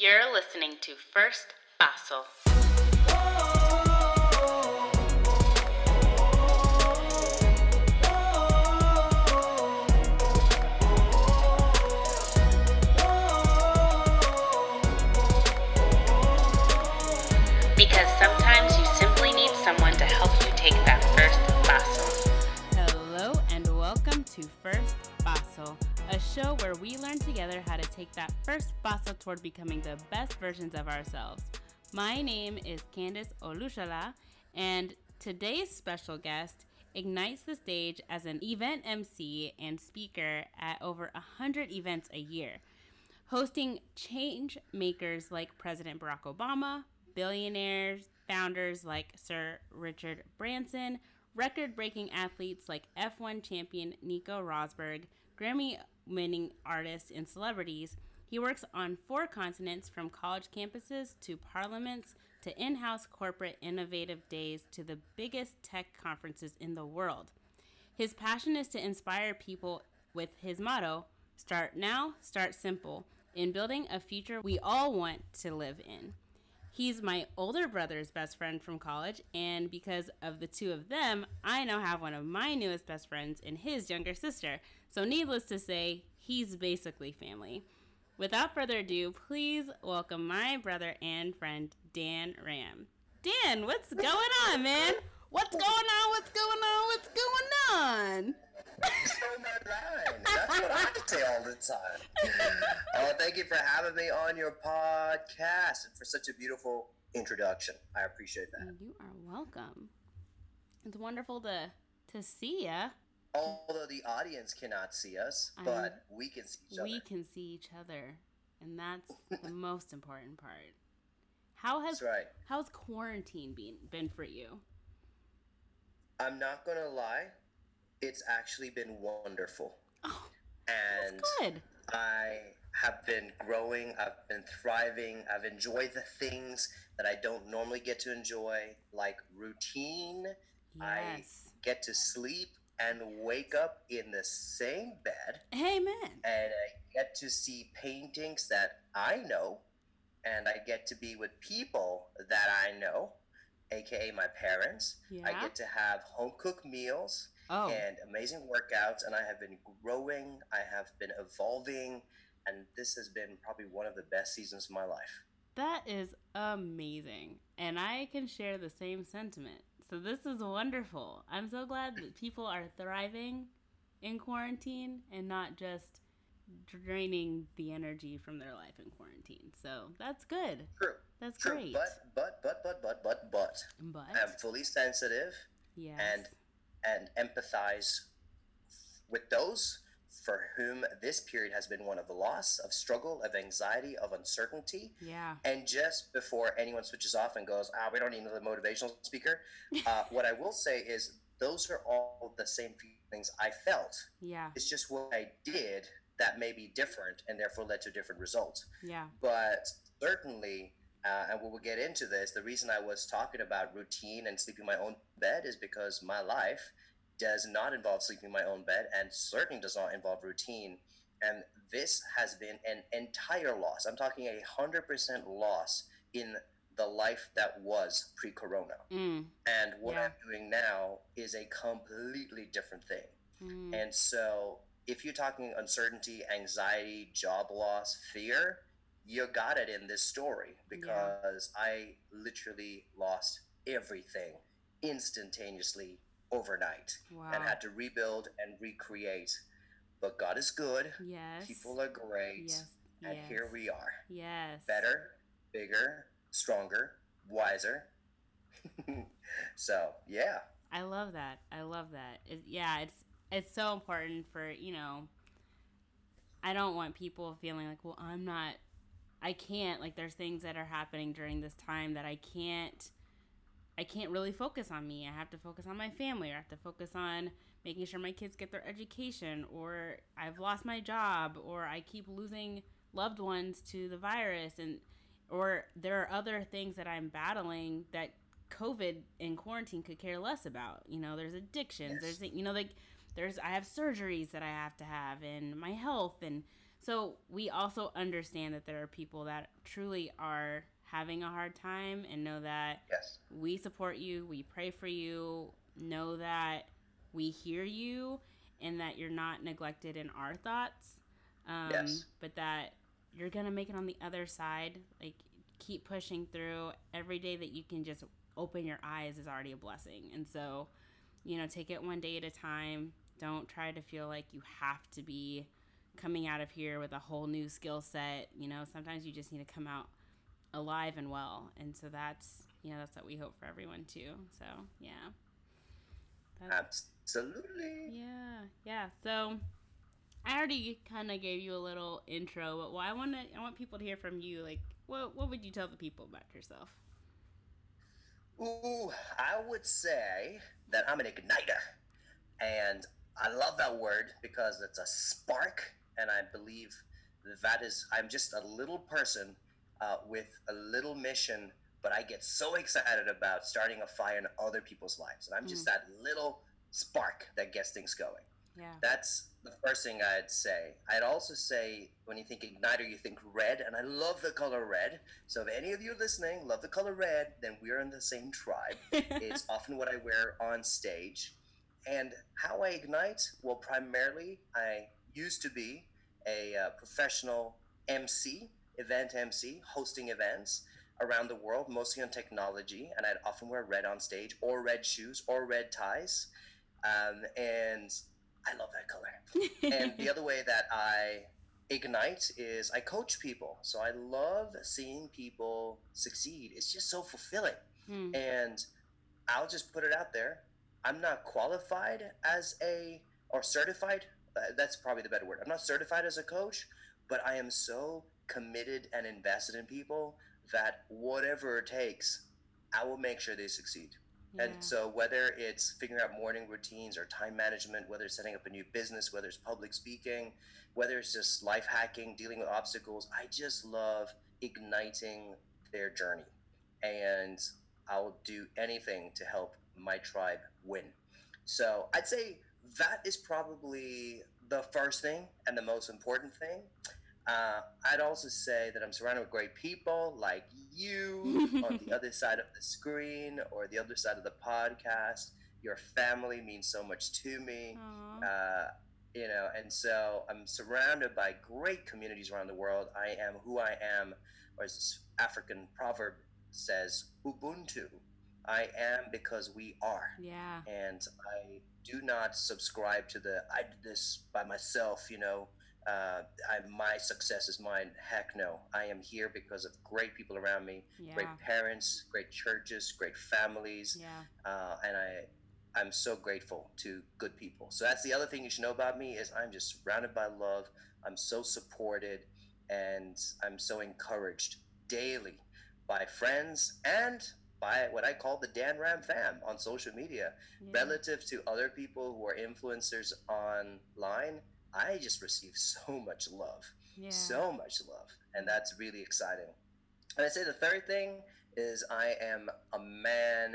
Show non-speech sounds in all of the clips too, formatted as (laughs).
You're listening to First Fossil. To First Fossil, a show where we learn together how to take that first fossil toward becoming the best versions of ourselves. My name is Candice Olushala, and today's special guest ignites the stage as an event MC and speaker at over 100 events a year, hosting change makers like President Barack Obama, billionaires, founders like Sir Richard Branson, record breaking athletes like F1 champion Nico Rosberg, Grammy winning artists, and celebrities. He works on four continents from college campuses to parliaments to in house corporate innovative days to the biggest tech conferences in the world. His passion is to inspire people with his motto start now, start simple, in building a future we all want to live in. He's my older brother's best friend from college, and because of the two of them, I now have one of my newest best friends and his younger sister. So, needless to say, he's basically family. Without further ado, please welcome my brother and friend, Dan Ram. Dan, what's going on, man? What's going on? What's going on? What's going on? on my line. That's what I say all the time. Oh, thank you for having me on your podcast and for such a beautiful introduction. I appreciate that. You are welcome. It's wonderful to to see you. Although the audience cannot see us, I but we can see each other. We can see each other, and that's (laughs) the most important part. How has That's right. how's quarantine been been for you? I'm not gonna lie, it's actually been wonderful, Oh, and good. I have been growing. I've been thriving. I've enjoyed the things that I don't normally get to enjoy, like routine. Yes. I get to sleep and wake up in the same bed Amen. and I get to see paintings that I know and I get to be with people that I know, aka my parents. I get to have home cooked meals Oh, and amazing workouts and I have been growing, I have been evolving and this has been probably one of the best seasons of my life. that is amazing, and I can share the same sentiment. So this is wonderful. I'm so glad that people are thriving in quarantine and not just draining the energy from their life in quarantine. So that's good. True. That's True. great. But but but but but but but But I'm fully sensitive yes. and and empathize with those for whom this period has been one of loss, of struggle, of anxiety, of uncertainty. yeah. And just before anyone switches off and goes, ah, we don't need another motivational speaker, (laughs) uh, what I will say is those are all the same feelings I felt. Yeah. It's just what I did that may be different and therefore led to different results. Yeah. But certainly, uh, and we will get into this, the reason I was talking about routine and sleeping in my own bed is because my life does not involve sleeping in my own bed and certainly does not involve routine. And this has been an entire loss. I'm talking a 100% loss in the life that was pre corona. Mm. And what Yeah. I'm doing now is a completely different thing. Mm. And so, if you're talking uncertainty, anxiety, job loss, fear, you got it in this story because I literally lost everything instantaneously overnight wow. and had to rebuild and recreate. But God is good, yes. people are great, Yes. and yes. here we are. Yes. Better, bigger, stronger, wiser. (laughs) so, yeah. I love that. I love that. It, yeah, it's it's so important for you know. I don't want people feeling like, well, I'm not, I can't. Like, there's things that are happening during this time that I can't, I can't really focus on me. I have to focus on my family. Or I have to focus on making sure my kids get their education. Or I've lost my job. Or I keep losing loved ones to the virus. And or there are other things that I'm battling that COVID and quarantine could care less about. You know, there's addictions. Yes. There's you know like there's I have surgeries that I have to have and my health and So we also understand that there are people that truly are having a hard time and know that yes. we support you, we pray for you, know that we hear you and that you're not neglected in our thoughts. Um, Yes. But that you're going to make it on the other side. Like, keep pushing through. Every day that you can just open your eyes is already a blessing. And so, you know, take it one day at a time. Don't try to feel like you have to be coming out of here with a whole new skill set. You know, sometimes you just need to come out alive and well. And so that's, you know, that's what we hope for everyone too. So, yeah. That's, Absolutely. yeah, yeah. So I already kind of gave you a little intro, but why I want to I want people to hear from you. Like, what what would you tell the people about yourself? Ooh, I would say that I'm an igniter. And I love that word because it's a spark. And I believe that is, I'm just a little person uh, with a little mission, but I get so excited about starting a fire in other people's lives. And I'm just that little spark that gets things going. Yeah. That's the first thing I'd say. I'd also say when you think igniter, you think red, and I love the color red. So if any of you listening love the color red, then we're in the same tribe. (laughs) it's often what I wear on stage. And how I ignite? Well, primarily, I used to be a uh, professional MC, event MC, hosting events around the world, mostly on technology. And I'd often wear red on stage, or red shoes, or red ties. Um, and I love that color. (laughs) and the other way that I ignite is I coach people. So I love seeing people succeed. It's just so fulfilling. Hmm. And I'll just put it out there. I'm not qualified as a or certified. Uh, that's probably the better word. I'm not certified as a coach, but I am so committed and invested in people that whatever it takes, I will make sure they succeed. And so, whether it's figuring out morning routines or time management, whether it's setting up a new business, whether it's public speaking, whether it's just life hacking, dealing with obstacles, I just love igniting their journey. And I'll do anything to help my tribe win. So, I'd say that is probably the first thing and the most important thing. Uh, I'd also say that I'm surrounded with great people like you (laughs) on the other side of the screen or the other side of the podcast. Your family means so much to me. Uh, you know, and so I'm surrounded by great communities around the world. I am who I am, or as this African proverb says, Ubuntu. I am because we are yeah. and I do not subscribe to the I did this by myself, you know. Uh, I, my success is mine. Heck no. I am here because of great people around me, Yeah. great parents, great churches, great families, Yeah. uh, and I I'm so grateful to good people. So that's the other thing you should know about me is I'm just surrounded by love. I'm so supported, and I'm so encouraged daily by friends and by what I call the Dan Ram fam on social media. Yeah. Relative to other people who are influencers online, I just receive so much love yeah. so much love and that's really exciting and i say the third thing is i am a man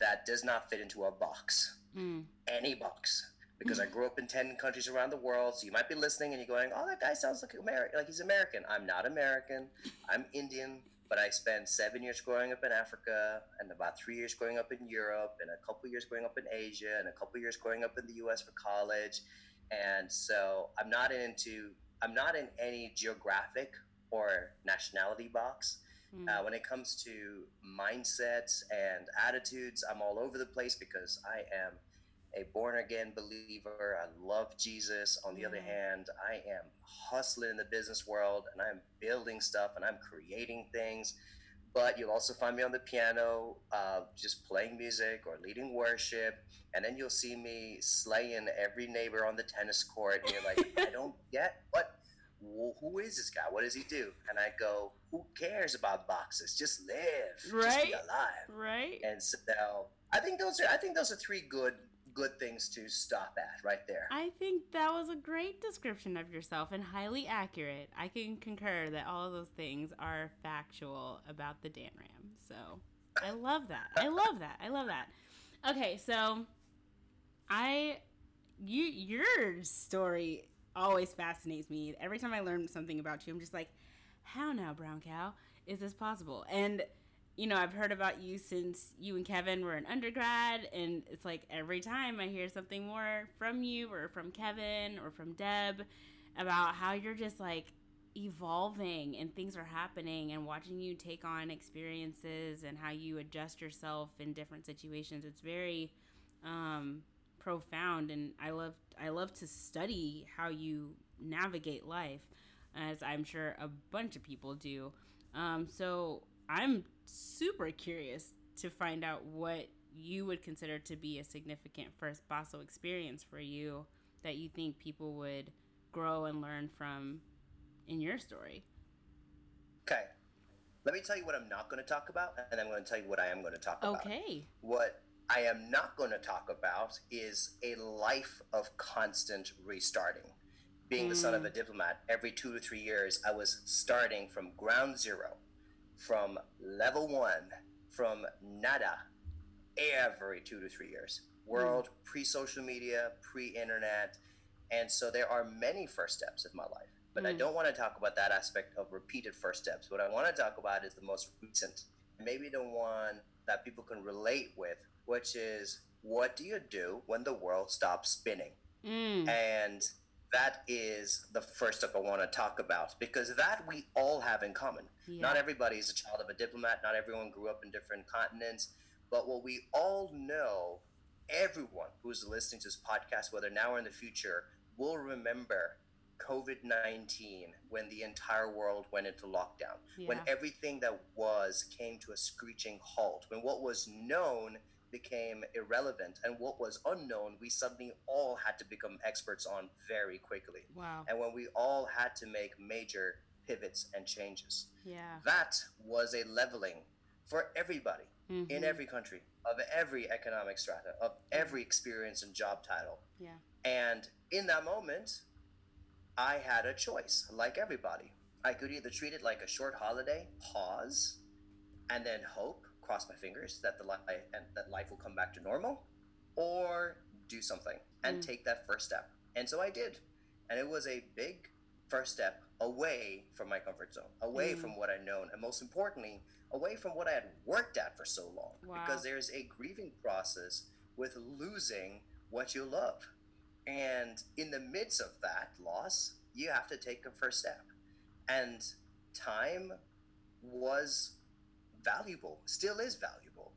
that does not fit into a box Mm. any box because i grew up in 10 countries around the world so you might be listening and you're going oh that guy sounds like american like he's american i'm not american i'm indian but i spent seven years growing up in africa and about three years growing up in europe and a couple years growing up in asia and a couple years growing up in the us for college and so i'm not into i'm not in any geographic or nationality box Mm. uh, when it comes to mindsets and attitudes i'm all over the place because i am a born again believer. I love jesus. On the other hand i am hustling in the business world and i'm building stuff and i'm creating things. But you'll also find me on the piano uh, just playing music or leading worship. And then you'll see me slaying every neighbor on the tennis court. And you're like (laughs) i don't get what wh- who is this guy? What does he do? And i go who cares about boxes? Just live. Just be alive. Right. and so i think those are i think those are three good good things to stop at right there I think that was a great description of yourself and highly accurate. I can concur that all of those things are factual about the Dan Ram. So I love that. I love that. I love that. Okay, so I you your story always fascinates me. Every time I learn something about you, I'm just like, how now, brown cow, is this possible? And you know, I've heard about you since you and Kevin were in undergrad, and it's like every time I hear something more from you or from Kevin or from Deb about how you're just like evolving and things are happening and watching you take on experiences and how you adjust yourself in different situations. It's very um, profound, and I love I love to study how you navigate life, as I'm sure a bunch of people do. Um, so I'm super curious to find out what you would consider to be a significant first Basso experience for you that you think people would grow and learn from in your story. Okay. Let me tell you what I'm not going to talk about, and I'm going to tell you what I am going to talk about. Okay. What I am not going to talk about is a life of constant restarting. Being mm. the son of a diplomat, every two to three years, I was starting from ground zero from level one, from nada, every two to three years. World mm. pre social media, pre internet. And so there are many first steps of my life. But mm. I don't want to talk about that aspect of repeated first steps. What I want to talk about is the most recent, maybe the one that people can relate with, which is what do you do when the world stops spinning? Mm. And that is the first step I want to talk about because that we all have in common. Yeah. Not everybody is a child of a diplomat, not everyone grew up in different continents, but what we all know, everyone who's listening to this podcast, whether now or in the future, will remember COVID 19 when the entire world went into lockdown, yeah. when everything that was came to a screeching halt, when what was known became irrelevant. And what was unknown we suddenly all had to become experts on very quickly. Wow. And when we all had to make major pivots and changes yeah that was a leveling for everybody mm-hmm. in every country of every economic strata of every experience and job title yeah and in that moment i had a choice like everybody i could either treat it like a short holiday pause and then hope cross my fingers that the life and that life will come back to normal, or do something and mm. take that first step. And so I did, and it was a big first step away from my comfort zone, away mm. from what I'd known, and most importantly, away from what I had worked at for so long. Wow. Because there's a grieving process with losing what you love. And in the midst of that loss, you have to take a first step. And time was valuable, still is valuable.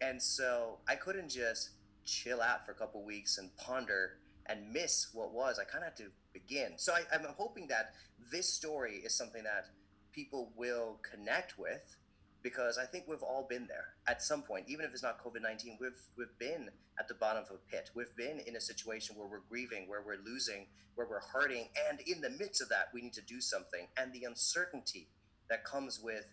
And so I couldn't just chill out for a couple weeks and ponder and miss what was. I kind of had to begin. So I, I'm hoping that this story is something that people will connect with because I think we've all been there at some point, even if it's not COVID nineteen. We've we've been at the bottom of a pit. We've been in a situation where we're grieving, where we're losing, where we're hurting, and in the midst of that, we need to do something. And the uncertainty that comes with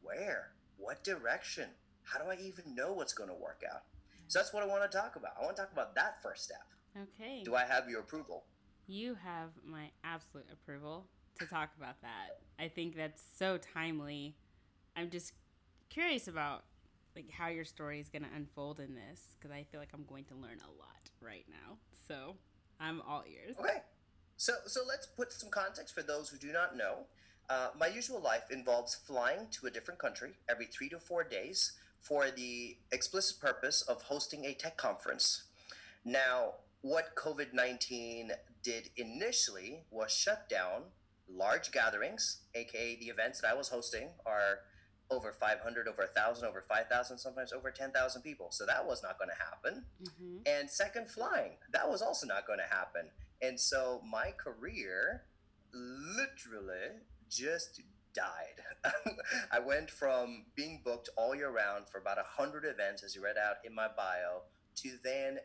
where what direction? How do I even know what's going to work out? So that's what I want to talk about. I want to talk about that first step. Okay. Do I have your approval? You have my absolute approval to talk about that. I think that's so timely. I'm just curious about like how your story is going to unfold in this because I feel like I'm going to learn a lot right now. So, I'm all ears. Okay. So so let's put some context for those who do not know. Uh, my usual life involves flying to a different country every three to four days for the explicit purpose of hosting a tech conference. Now, what COVID 19 did initially was shut down large gatherings, aka the events that I was hosting are over 500, over 1,000, over 5,000, sometimes over 10,000 people. So that was not going to happen. Mm-hmm. And second, flying, that was also not going to happen. And so my career literally just died. (laughs) I went from being booked all year round for about 100 events, as you read out in my bio, to then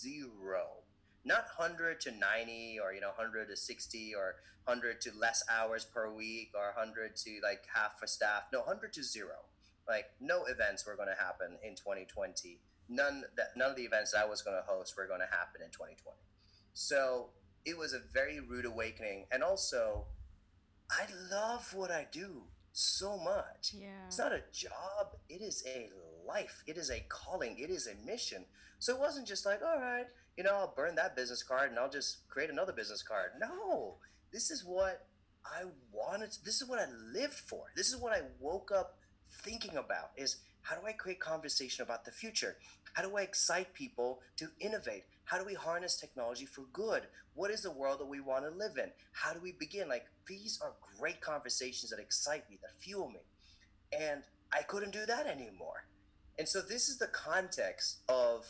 zero. Not 100 to 90 or, you know, 100 to 60 or 100 to less hours per week or 100 to like half for staff. No, 100 to zero. Like no events were going to happen in 2020. None that none of the events I was going to host were going to happen in 2020. So it was a very rude awakening. And also, I love what I do. so much. Yeah. It's not a job, it is a life, it is a calling, it is a mission. So it wasn't just like, all right, you know, I'll burn that business card and I'll just create another business card. No, this is what I wanted. This is what I lived for. This is what I woke up thinking about is how do I create conversation about the future? How do I excite people to innovate? How do we harness technology for good? What is the world that we want to live in? How do we begin? Like, these are great conversations that excite me, that fuel me. And I couldn't do that anymore. And so, this is the context of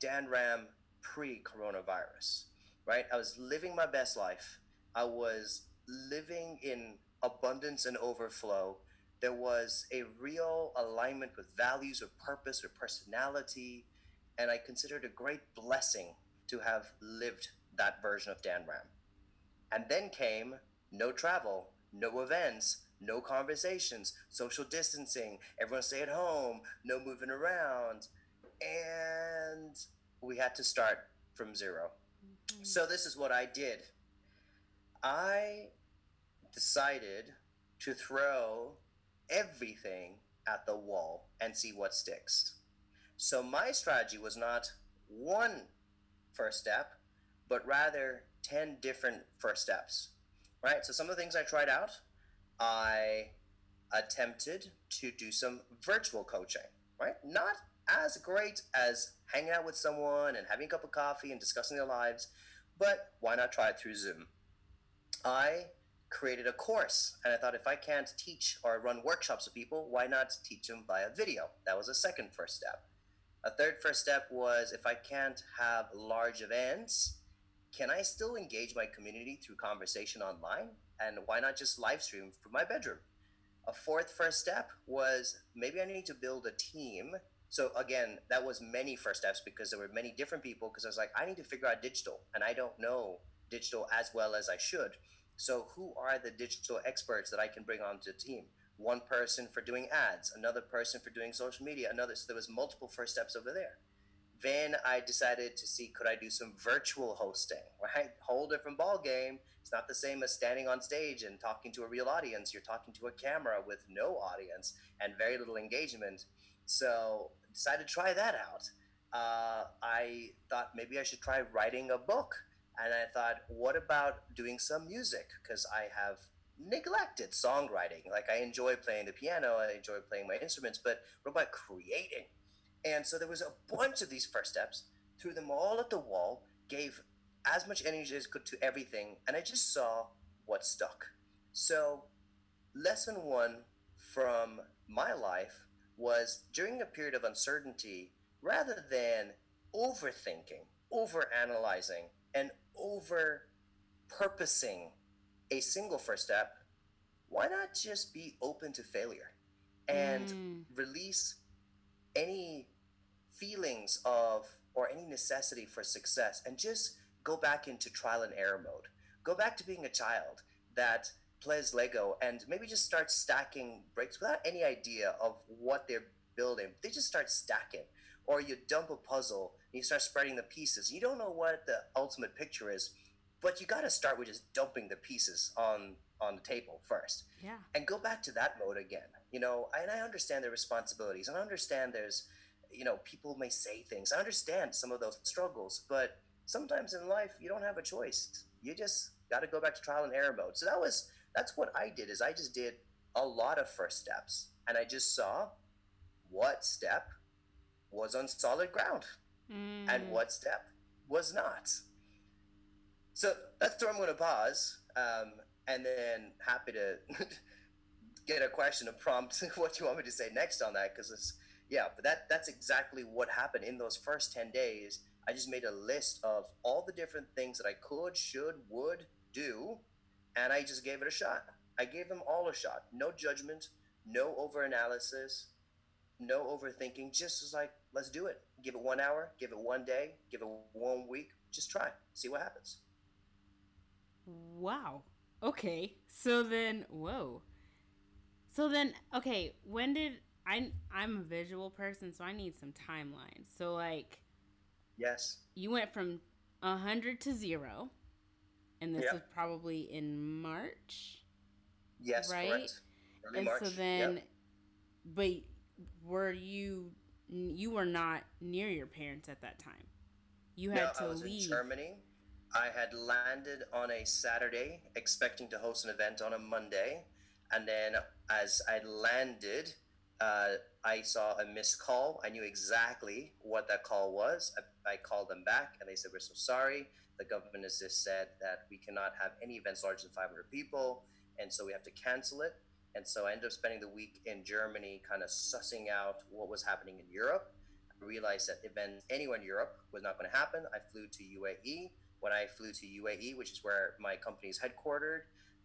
Dan Ram pre coronavirus, right? I was living my best life. I was living in abundance and overflow there was a real alignment with values or purpose or personality. And I consider it a great blessing to have lived that version of Dan Ram. And then came no travel, no events, no conversations, social distancing, everyone stay at home, no moving around. And we had to start from 0 mm-hmm. So this is what I did. I decided to throw everything at the wall and see what sticks. So my strategy was not one first step, but rather 10 different first steps, right? So some of the things I tried out, I attempted to do some virtual coaching, right? Not as great as hanging out with someone and having a cup of coffee and discussing their lives, but why not try it through Zoom? I created a course. And I thought if I can't teach or run workshops with people, why not teach them via video? That was a second first step. A third first step was if I can't have large events, can I still engage my community through conversation online? And why not just live stream from my bedroom? A fourth first step was maybe I need to build a team. So again, that was many first steps because there were many different people because I was like, I need to figure out digital and I don't know digital as well as I should. So, who are the digital experts that I can bring onto the team? One person for doing ads, another person for doing social media, another. So, there was multiple first steps over there. Then I decided to see could I do some virtual hosting, right? Whole different ball game. It's not the same as standing on stage and talking to a real audience. You're talking to a camera with no audience and very little engagement. So decided to try that out. Uh, I thought maybe I should try writing a book and I thought, what about doing some music? Because I have neglected songwriting. Like I enjoy playing the piano, I enjoy playing my instruments, but what about creating? And so there was a bunch of these first steps, threw them all at the wall, gave as much energy as could to everything, and I just saw what stuck. So, lesson one from my life was during a period of uncertainty, rather than overthinking, overanalyzing, and over purposing a single first step, why not just be open to failure and mm. release any feelings of or any necessity for success and just go back into trial and error mode? Go back to being a child that plays Lego and maybe just start stacking bricks without any idea of what they're building. They just start stacking. Or you dump a puzzle and you start spreading the pieces. You don't know what the ultimate picture is, but you got to start with just dumping the pieces on on the table first. Yeah. And go back to that mode again. You know, and I understand the responsibilities. And I understand there's, you know, people may say things. I understand some of those struggles, but sometimes in life you don't have a choice. You just got to go back to trial and error mode. So that was that's what I did. Is I just did a lot of first steps, and I just saw what step was on solid ground mm. and what step was not. So that's where I'm going to pause, um, and then happy to (laughs) get a question, a prompt, (laughs) what you want me to say next on that, because it's yeah, but that that's exactly what happened in those first ten days. I just made a list of all the different things that I could, should, would do, and I just gave it a shot. I gave them all a shot. No judgment, no over analysis, no overthinking. Just as like, let's do it. Give it one hour, give it one day, give it one week. Just try, see what happens. Wow. Okay. So then, whoa. So then, okay, when did I I'm a visual person, so I need some timeline. So like Yes. You went from 100 to 0 and this yep. was probably in March. Yes, right? Correct. Early and March. so then, but were you you were not near your parents at that time? You had no, to I was leave. in Germany. I had landed on a Saturday, expecting to host an event on a Monday, and then as I landed, uh, I saw a missed call. I knew exactly what that call was. I, I called them back, and they said, "We're so sorry. The government has just said that we cannot have any events larger than 500 people, and so we have to cancel it." And so I ended up spending the week in Germany, kind of sussing out what was happening in Europe. I realized that events anywhere in Europe was not going to happen. I flew to UAE. When I flew to UAE, which is where my company is headquartered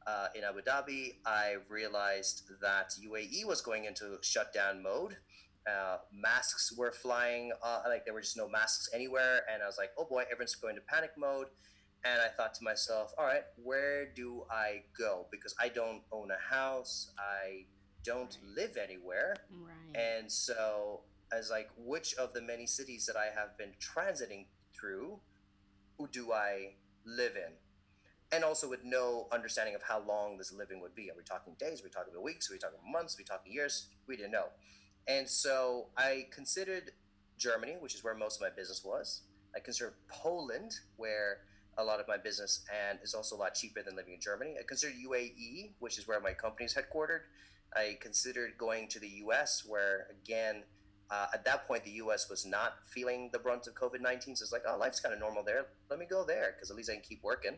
uh, in Abu Dhabi, I realized that UAE was going into shutdown mode. Uh, masks were flying, uh, like there were just no masks anywhere. And I was like, oh boy, everyone's going to panic mode. And I thought to myself, all right, where do I go? Because I don't own a house, I don't live anywhere. Right. And so I was like, which of the many cities that I have been transiting through do I live in? And also with no understanding of how long this living would be. Are we talking days? Are we talking weeks? Are we talking months? Are we talking years? We didn't know. And so I considered Germany, which is where most of my business was. I considered Poland, where a lot of my business and is also a lot cheaper than living in Germany. I considered UAE, which is where my company is headquartered. I considered going to the US, where again, uh, at that point, the US was not feeling the brunt of COVID 19. So it's like, oh, life's kind of normal there. Let me go there because at least I can keep working.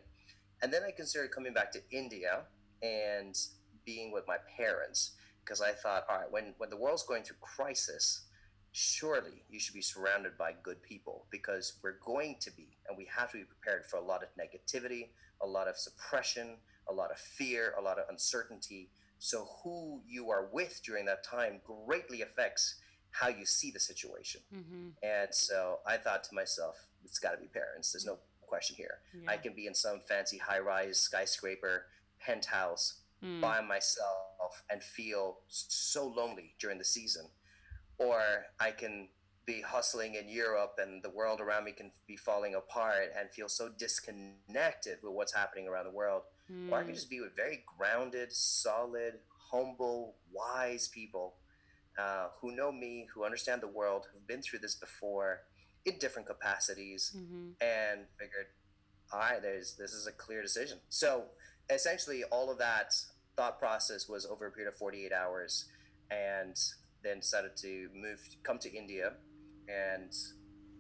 And then I considered coming back to India and being with my parents because I thought, all right, when, when the world's going through crisis, surely you should be surrounded by good people because we're going to be, and we have to be prepared for a lot of negativity, a lot of suppression, a lot of fear, a lot of uncertainty. So, who you are with during that time greatly affects how you see the situation. mm-hmm. And so I thought to myself, it's got to be parents. There's no question here. yeah. I can be in some fancy high rise skyscraper penthouse Mm. by myself and feel so lonely during the season. Or I can be hustling in Europe and the world around me can be falling apart and feel so disconnected with what's happening around the world. Or I can Mm. just be with very grounded, solid, humble, wise people uh, who know me, who understand the world, who've been through this before in different capacities, Mhm. and figured, all right, there's this is a clear decision. So essentially, all of that thought process was over a period of 48 hours, and then decided to move, come to India, and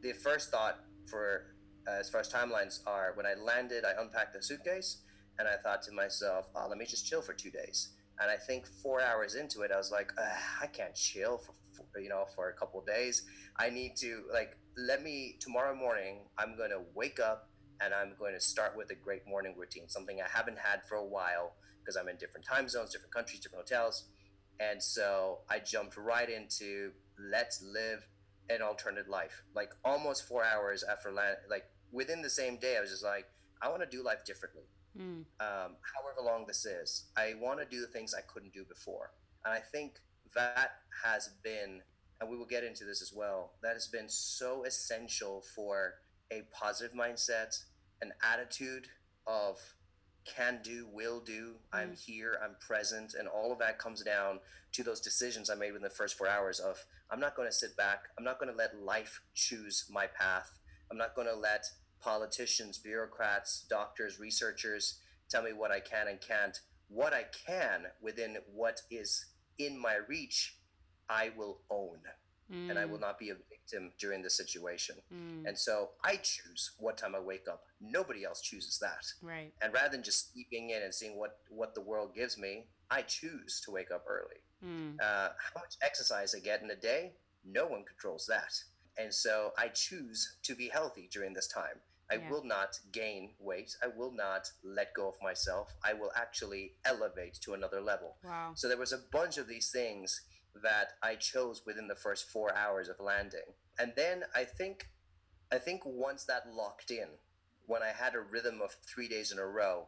the first thought for uh, as far as timelines are, when I landed, I unpacked the suitcase, and I thought to myself, oh, let me just chill for two days. And I think four hours into it, I was like, I can't chill for, for you know for a couple days. I need to like let me tomorrow morning. I'm gonna wake up and I'm going to start with a great morning routine, something I haven't had for a while because I'm in different time zones, different countries, different hotels. And so I jumped right into let's live an alternate life. Like almost four hours after land, like within the same day, I was just like, I want to do life differently Mm. um, however long this is. I want to do the things I couldn't do before. And I think that has been, and we will get into this as well, that has been so essential for a positive mindset, an attitude of can do, will do, I'm mm. here, I'm present, and all of that comes down to those decisions I made within the first four hours of I'm not going to sit back, I'm not going to let life choose my path, I'm not going to let politicians, bureaucrats, doctors, researchers tell me what I can and can't. What I can within what is in my reach, I will own, and I will Mm. not be a victim during the situation. Mm. And so I choose what time I wake up. Nobody else chooses that. Right. And rather than just sleeping in and seeing what what the world gives me, I choose to wake up early. Mm. Uh, how much exercise I get in a day, no one controls that. And so I choose to be healthy during this time. I Yeah. will not gain weight. I will not let go of myself. I will actually elevate to another level. Wow. So there was a bunch of these things that I chose within the first four hours of landing. And then I think I think once that locked in, when I had a rhythm of three days in a row,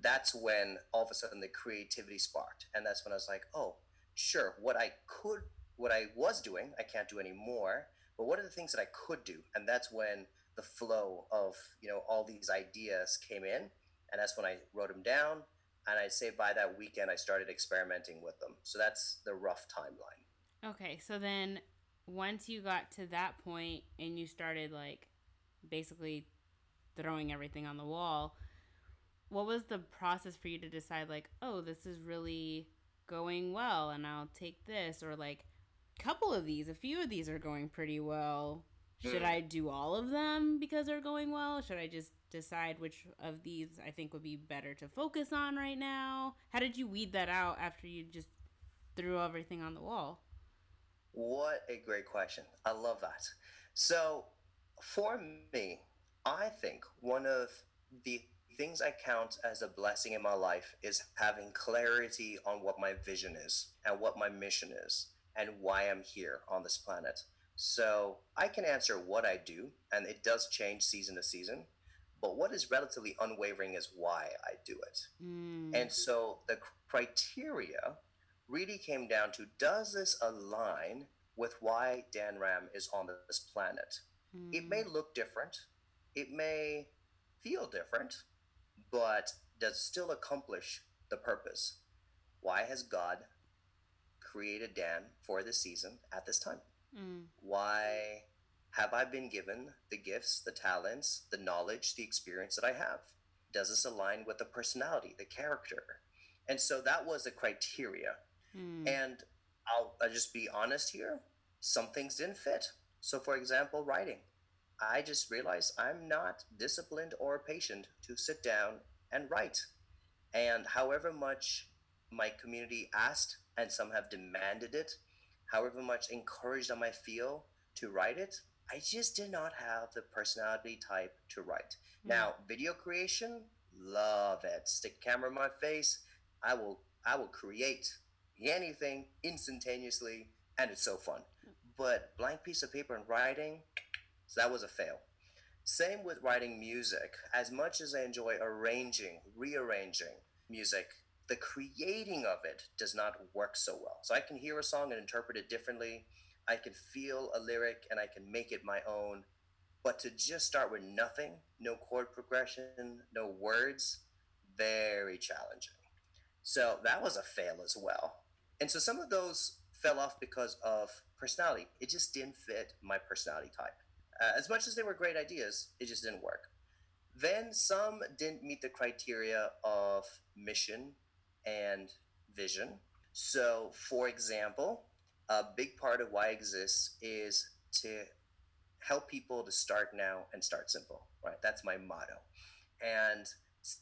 that's when all of a sudden the creativity sparked. And that's when I was like, oh, sure, what I could what I was doing, I can't do anymore. But what are the things that I could do? And that's when the flow of, you know, all these ideas came in. And that's when I wrote them down. And I'd say by that weekend I started experimenting with them. So that's the rough timeline. Okay, so then once you got to that point and you started like basically throwing everything on the wall, what was the process for you to decide like, oh, this is really going well and I'll take this or like a couple of these, a few of these are going pretty well. Should Mm. I do all of them because they're going well? Should I just decide which of these I think would be better to focus on right now? How did you weed that out after you just threw everything on the wall? What a great question. I love that. So, for me, I think one of the things I count as a blessing in my life is having clarity on what my vision is and what my mission is and why I'm here on this planet. So, I can answer what I do, and it does change season to season. But what is relatively unwavering is why I do it. Mm. And so the criteria really came down to does this align with why Dan Ram is on this planet? It may look different, it may feel different, but does still accomplish the purpose? Why has God created Dan for this season at this time? Mm. Why have I been given the gifts, the talents, the knowledge, the experience that I have? Does this align with the personality, the character? And so that was the criteria. Mm. And I'll, I'll just be honest here some things didn't fit. So, for example, writing. I just realized I'm not disciplined or patient to sit down and write. And however much my community asked, and some have demanded it, however much encouraged I might feel to write it, I just did not have the personality type to write. Mm. Now, video creation, love it. Stick camera in my face, I will I will create anything instantaneously, and it's so fun. But blank piece of paper and writing, so that was a fail. Same with writing music. As much as I enjoy arranging, rearranging music, the creating of it does not work so well. So I can hear a song and interpret it differently. I can feel a lyric and I can make it my own. But to just start with nothing, no chord progression, no words, very challenging. So that was a fail as well. And so some of those fell off because of personality. It just didn't fit my personality type. Uh, as much as they were great ideas, it just didn't work. Then some didn't meet the criteria of mission and vision. So, for example, a big part of why I exist is to help people to start now and start simple, right? That's my motto. And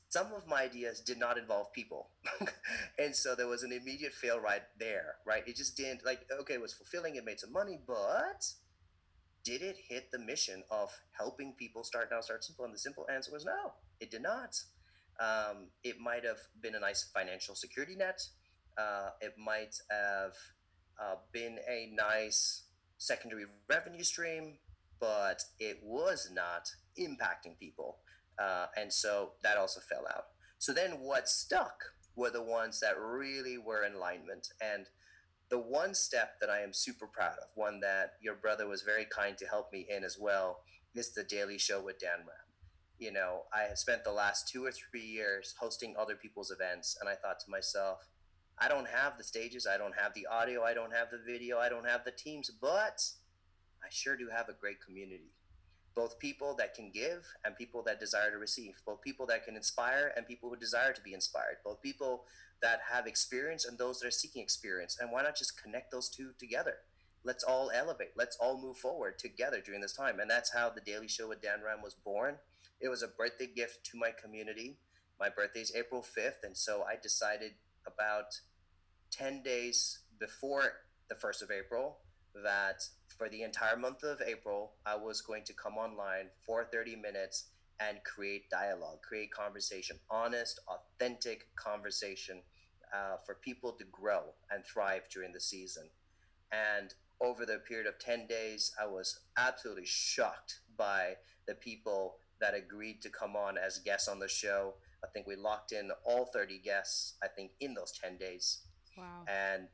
some of my ideas did not involve people. (laughs) and so there was an immediate fail right there, right? It just didn't, like, okay, it was fulfilling, it made some money, but did it hit the mission of helping people start now, start simple? And the simple answer was no, it did not. Um, it might have been a nice financial security net. Uh, it might have uh, been a nice secondary revenue stream, but it was not impacting people. Uh, and so that also fell out. So then what stuck were the ones that really were in alignment. And the one step that I am super proud of, one that your brother was very kind to help me in as well, is the Daily Show with Dan Ram. You know, I have spent the last two or three years hosting other people's events, and I thought to myself, I don't have the stages, I don't have the audio, I don't have the video, I don't have the teams, but I sure do have a great community. Both people that can give and people that desire to receive, both people that can inspire and people who desire to be inspired, both people that have experience and those that are seeking experience. And why not just connect those two together? Let's all elevate. Let's all move forward together during this time. And that's how the Daily Show with Dan Ram was born. It was a birthday gift to my community. My birthday is April 5th. And so I decided about 10 days before the 1st of April that for the entire month of April, I was going to come online for 30 minutes and create dialogue, create conversation, honest, authentic conversation uh, for people to grow and thrive during the season. And over the period of 10 days, I was absolutely shocked by the people that agreed to come on as guests on the show. I think we locked in all 30 guests, I think, in those 10 days. Wow. And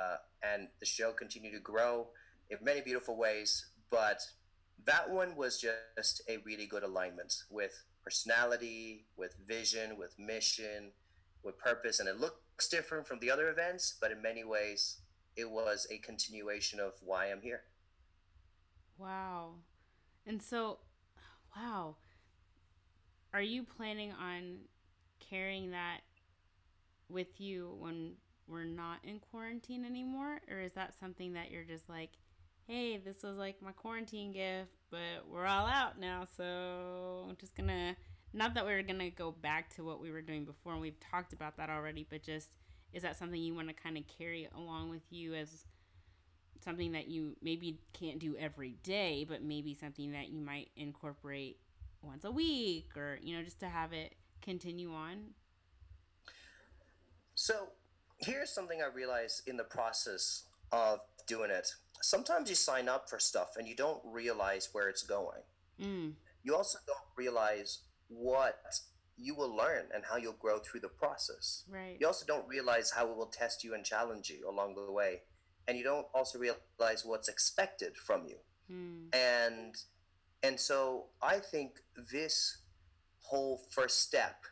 uh, and the show continued to grow in many beautiful ways. But that one was just a really good alignment with personality, with vision, with mission, with purpose, and it looks different from the other events, but in many ways, it was a continuation of why I'm here. Wow. And so, wow. Are you planning on carrying that with you when we're not in quarantine anymore? Or is that something that you're just like, hey, this was like my quarantine gift, but we're all out now, so I'm just gonna. Not that we are gonna go back to what we were doing before, and we've talked about that already, but just is that something you want to kind of carry along with you as something that you maybe can't do every day, but maybe something that you might incorporate once a week or, you know, just to have it continue on? So, here's something I realized in the process of doing it. Sometimes you sign up for stuff and you don't realize where it's going. Mm. You also don't realize what you will learn and how you'll grow through the process. Right. You also don't realize how it will test you and challenge you along the way. And you don't also realize what's expected from you. Mm. And and so I think this whole first step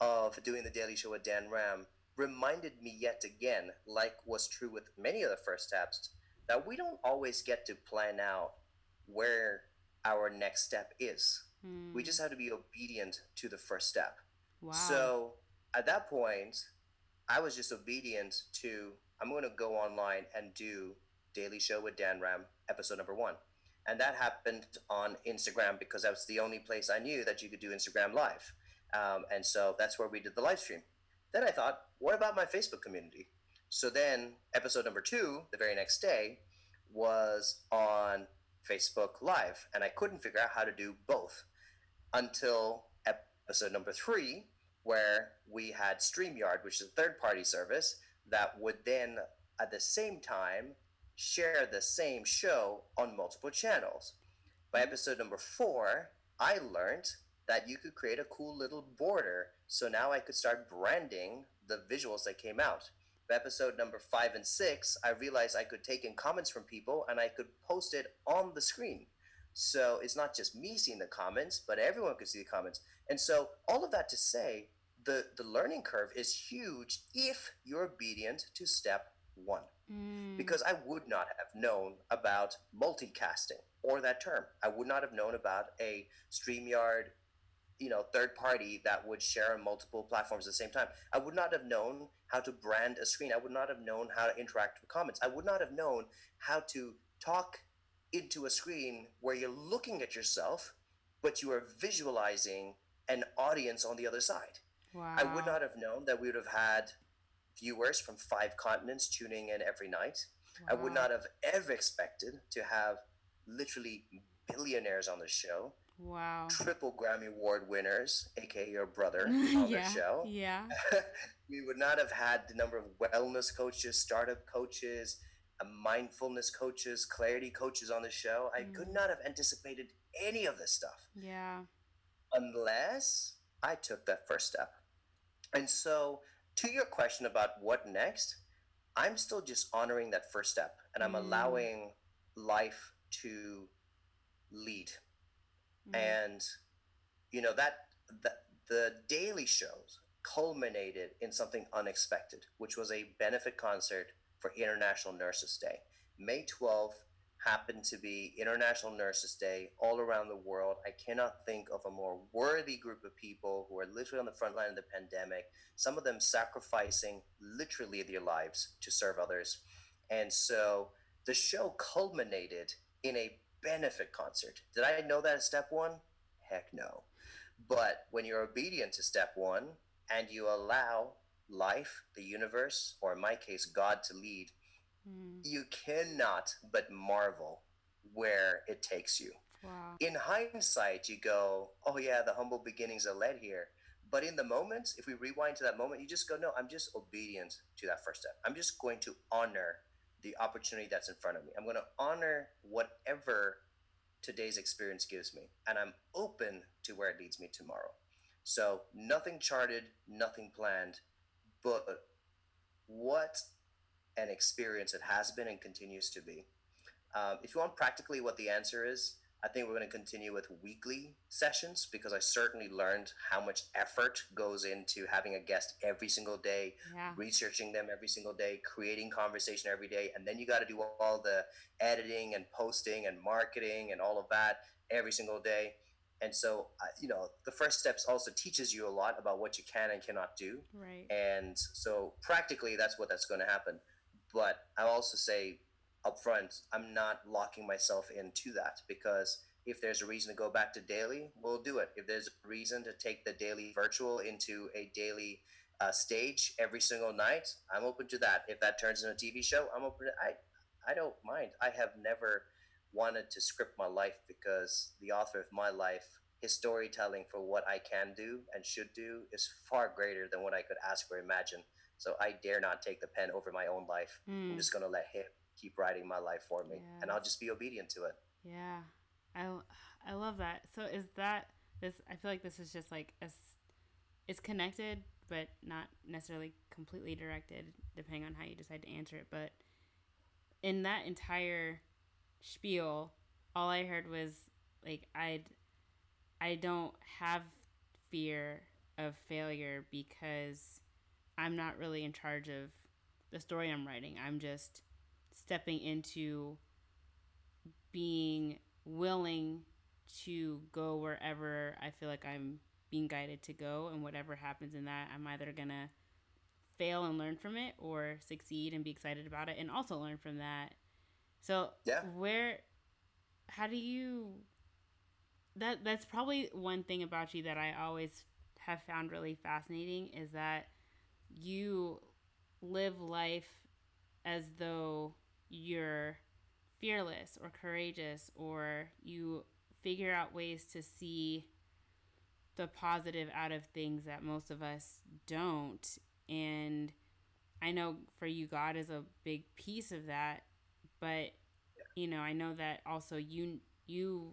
of doing the Daily Show with Dan Ram reminded me yet again, like was true with many of the first steps, that we don't always get to plan out where our next step is. Hmm. We just have to be obedient to the first step. Wow. So at that point, I was just obedient to, I'm going to go online and do Daily Show with Dan Ram, episode number one. And that happened on Instagram because that was the only place I knew that you could do Instagram Live. Um, and so that's where we did the live stream. Then I thought, what about my Facebook community? So then, episode number two, the very next day, was on Facebook Live, and I couldn't figure out how to do both until episode number three, where we had StreamYard, which is a third party service that would then, at the same time, share the same show on multiple channels. By mm-hmm. episode number four, I learned that you could create a cool little border. So now I could start branding the visuals that came out. By episode number five and six, I realized I could take in comments from people and I could post it on the screen. So it's not just me seeing the comments, but everyone could see the comments. And so all of that to say, the, the learning curve is huge if you're obedient to step one. Mm. Because I would not have known about multicasting or that term. I would not have known about a StreamYard you know third party that would share on multiple platforms at the same time i would not have known how to brand a screen i would not have known how to interact with comments i would not have known how to talk into a screen where you're looking at yourself but you are visualizing an audience on the other side wow. i would not have known that we would have had viewers from five continents tuning in every night wow. i would not have ever expected to have literally billionaires on the show Wow. Triple Grammy Award winners, aka your brother, (laughs) on yeah, the show. Yeah. (laughs) we would not have had the number of wellness coaches, startup coaches, uh, mindfulness coaches, clarity coaches on the show. I mm. could not have anticipated any of this stuff. Yeah. Unless I took that first step. And so, to your question about what next, I'm still just honoring that first step and I'm mm. allowing life to lead mm. and you know that the, the daily shows culminated in something unexpected which was a benefit concert for international nurses day may 12th happened to be international nurses day all around the world i cannot think of a more worthy group of people who are literally on the front line of the pandemic some of them sacrificing literally their lives to serve others and so the show culminated in a benefit concert. Did I know that at step one? Heck no. But when you're obedient to step one and you allow life, the universe, or in my case, God to lead, mm. you cannot but marvel where it takes you. Wow. In hindsight, you go, oh, yeah, the humble beginnings are led here. But in the moment, if we rewind to that moment, you just go, no, I'm just obedient to that first step. I'm just going to honor the opportunity that's in front of me. I'm going to honor whatever today's experience gives me, and I'm open to where it leads me tomorrow. So, nothing charted, nothing planned, but what an experience it has been and continues to be. Um, if you want practically what the answer is, I think we're going to continue with weekly sessions because I certainly learned how much effort goes into having a guest every single day, Yeah. researching them every single day, creating conversation every day, and then you got to do all the editing and posting and marketing and all of that every single day. And so, uh, you know, the first steps also teaches you a lot about what you can and cannot do. Right. And so, practically, that's what that's going to happen. But I also say up front, I'm not locking myself into that because if there's a reason to go back to daily, we'll do it. If there's a reason to take the daily virtual into a daily uh, stage every single night, I'm open to that. If that turns into a TV show, I'm open. To, I I don't mind. I have never wanted to script my life because the author of my life, his storytelling for what I can do and should do is far greater than what I could ask or imagine. So I dare not take the pen over my own life. I'm Mm. just gonna let him keep writing my life for me, and I'll just be obedient to it. Yeah, I I love that. So is that this? I feel like this is just like a, it's connected, but not necessarily completely directed, depending on how you decide to answer it. But in that entire spiel, all I heard was like I'd I don't have fear of failure because I'm not really in charge of the story I'm writing. I'm just stepping into being willing to go wherever I feel like I'm being guided to go, and whatever happens in that, I'm either gonna fail and learn from it or succeed and be excited about it and also learn from that. So, Yeah. where, how do you, that that's probably one thing about you that I always have found really fascinating is that you live life as though you're fearless or courageous or you figure out ways to see the positive out of things that most of us don't. And i know for you god is a big piece of that but you know i know that also you you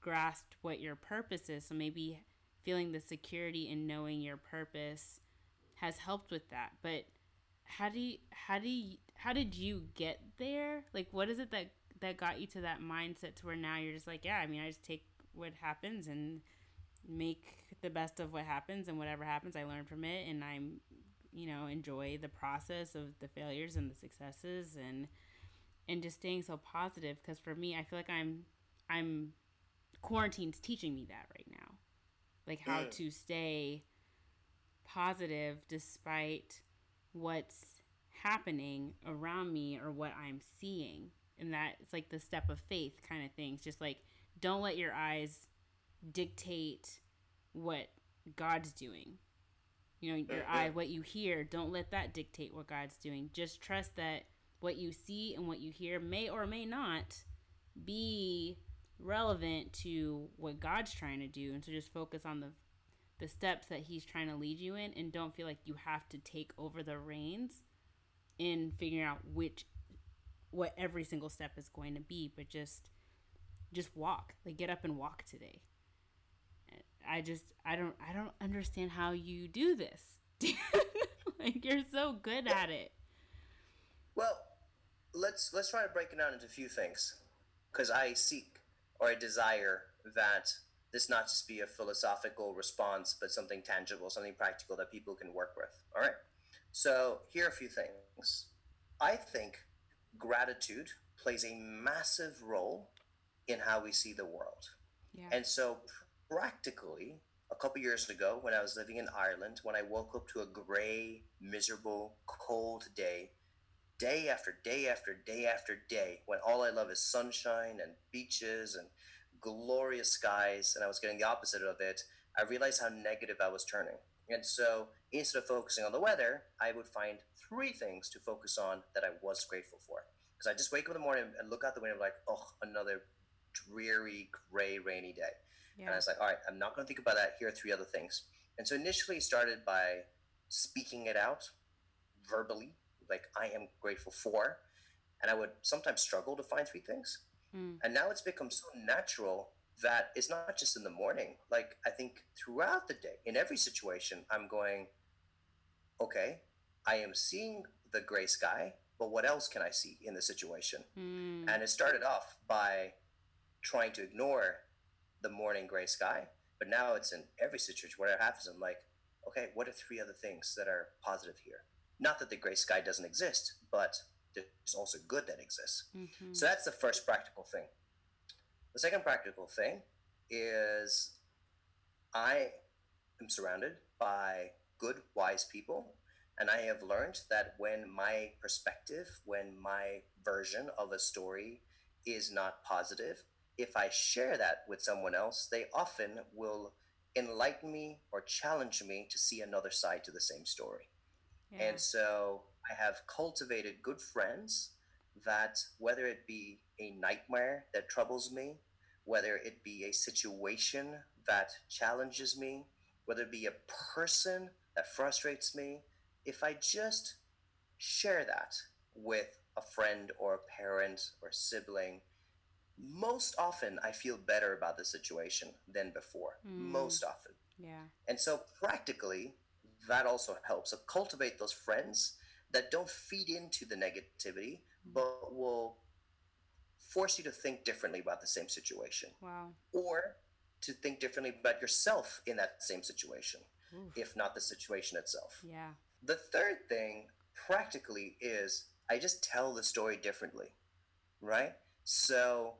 grasped what your purpose is. So maybe feeling the security in knowing your purpose has helped with that but how do you how do you how did you get there? Like what is it that that got you to that mindset to where now you're just like yeah i mean i just take what happens and make the best of what happens and whatever happens i learn from it and i'm you know enjoy the process of the failures and the successes and and just staying so positive. Because for me i feel like i'm i'm quarantine's teaching me that right now. Like how Mm. to stay positive despite what's happening around me or what i'm seeing. And that it's like the step of faith kind of things just like don't let your eyes dictate what god's doing. You know your eye what you hear don't let that dictate what god's doing. Just trust that what you see and what you hear may or may not be relevant to what god's trying to do. And so just focus on the the steps that he's trying to lead you in and don't feel like you have to take over the reins in figuring out which what every single step is going to be but just just walk. Like get up and walk today. I just i don't i don't understand how you do this. (laughs) Like you're so good at it. Well, let's let's try to break it down into a few things, because I seek or I desire that this not just be a philosophical response, but something tangible, something practical that people can work with. All right. So here are a few things. I think gratitude plays a massive role in how we see the world. yeah And so, practically, a couple years ago, when I was living in Ireland, when I woke up to a gray, miserable, cold day, day after day after day after day, when all I love is sunshine and beaches and glorious skies, and I was getting the opposite of it, I realized how negative I was turning. And so, instead of focusing on the weather, I would find three things to focus on that I was grateful for. Because I just wake up in the morning and look out the window, like, oh, another dreary, gray, rainy day. And I was like, all right, I'm not going to think about that. Here are three other things. And so initially it started by speaking it out verbally, like I am grateful for. And I would sometimes struggle to find three things. Mm. And now it's become so natural that it's not just in the morning. Like I think throughout the day, in every situation, I'm going, okay, I am seeing the gray sky, but what else can I see in the situation? Mm. And it started off by trying to ignore the morning gray sky. But now it's in every situation. Whatever happens, I'm like, okay, what are three other things that are positive here? Not that the gray sky doesn't exist, but there's also good that exists. Mm-hmm. So that's the first practical thing. The second practical thing is I am surrounded by good, wise people. And I have learned that when my perspective, when my version of a story is not positive, if I share that with someone else, they often will enlighten me or challenge me to see another side to the same story. Yeah. And so I have cultivated good friends that, whether it be a nightmare that troubles me, whether it be a situation that challenges me, whether it be a person that frustrates me, if I just share that with a friend or a parent or sibling, most often I feel better about the situation than before. Mm. Most often. Yeah. And so practically, that also helps. So cultivate those friends that don't feed into the negativity, mm. but will force you to think differently about the same situation. Wow. Or to think differently about yourself in that same situation, Oof. if not the situation itself. Yeah. The third thing, practically, is I just tell the story differently, right? So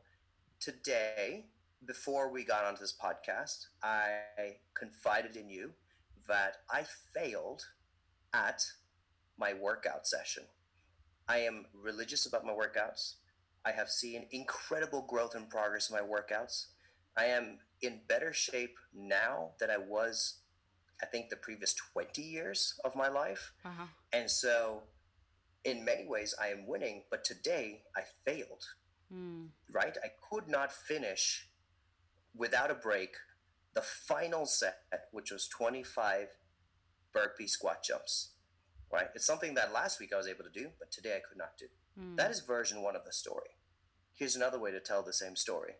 today, before we got onto this podcast, I confided in you that I failed at my workout session. I am religious about my workouts. I have seen incredible growth and progress in my workouts. I am in better shape now than I was, I think, the previous 20 years of my life. Uh-huh. And so, in many ways, I am winning, but today I failed. Mm. Right? I could not finish without a break the final set, which was 25 burpee squat jumps. Right? It's something that last week I was able to do, but today I could not do. Mm. That is version one of the story. Here's another way to tell the same story.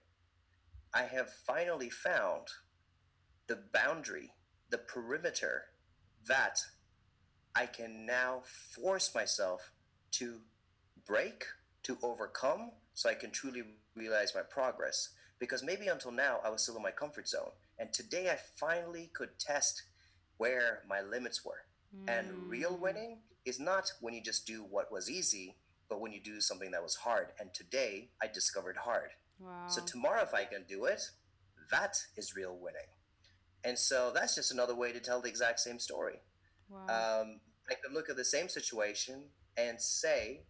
I have finally found the boundary, the perimeter that I can now force myself to break, to overcome, so I can truly realize my progress. Because maybe until now, I was still in my comfort zone. And today, I finally could test where my limits were. Mm. And real winning is not when you just do what was easy, but when you do something that was hard. And today, I discovered hard. Wow. So tomorrow, if I can do it, that is real winning. And so that's just another way to tell the exact same story. Wow. Um, I can look at the same situation and say,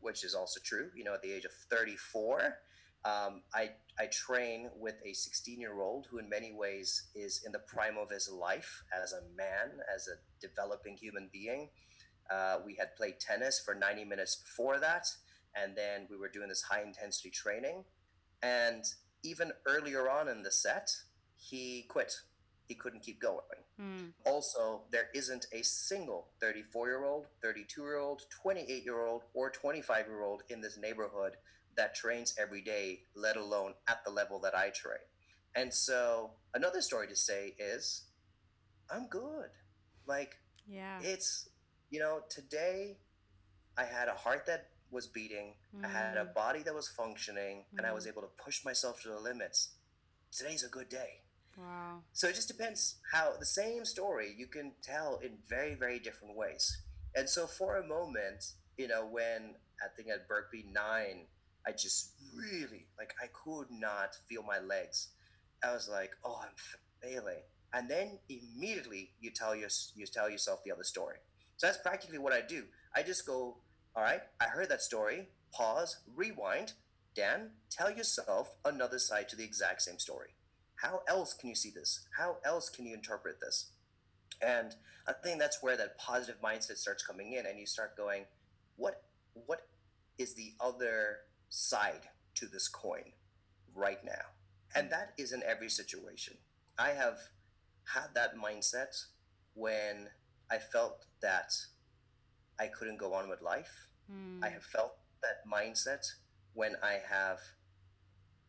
which is also true, you know, at the age of 34, um, I, I train with a 16 year old who, in many ways, is in the prime of his life as a man, as a developing human being. Uh, we had played tennis for 90 minutes before that, and then we were doing this high intensity training. And even earlier on in the set, he quit. He couldn't keep going. Mm. Also, there isn't a single 34 year old, 32 year old, 28 year old, or 25 year old in this neighborhood that trains every day, let alone at the level that I train. And so, another story to say is, I'm good. Like, yeah, it's, you know, today I had a heart that was beating, mm. I had a mm. body that was functioning, mm. and I was mm. able to push myself to the limits. Today's a good day. Wow. So it just depends how the same story you can tell in very, very different ways. And so for a moment, you know, when I think at Burpee 9, I just really, like, I could not feel my legs. I was like, oh, I'm failing. And then immediately you tell, your, you tell yourself the other story. So that's practically what I do. I just go, all right, I heard that story, pause, rewind. Dan, tell yourself another side to the exact same story. How else can you see this? How else can you interpret this? And I think that's where that positive mindset starts coming in, and you start going, what what is the other side to this coin right now? And that is in every situation. I have had that mindset when I felt that I couldn't go on with life. Mm. I have felt that mindset when I have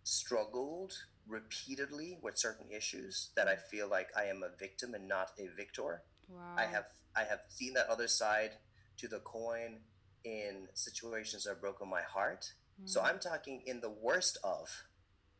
struggled repeatedly with certain issues that I feel like I am a victim and not a victor. Wow. I have I have seen that other side to the coin in situations that have broken my heart. So hmm. I'm talking in the worst of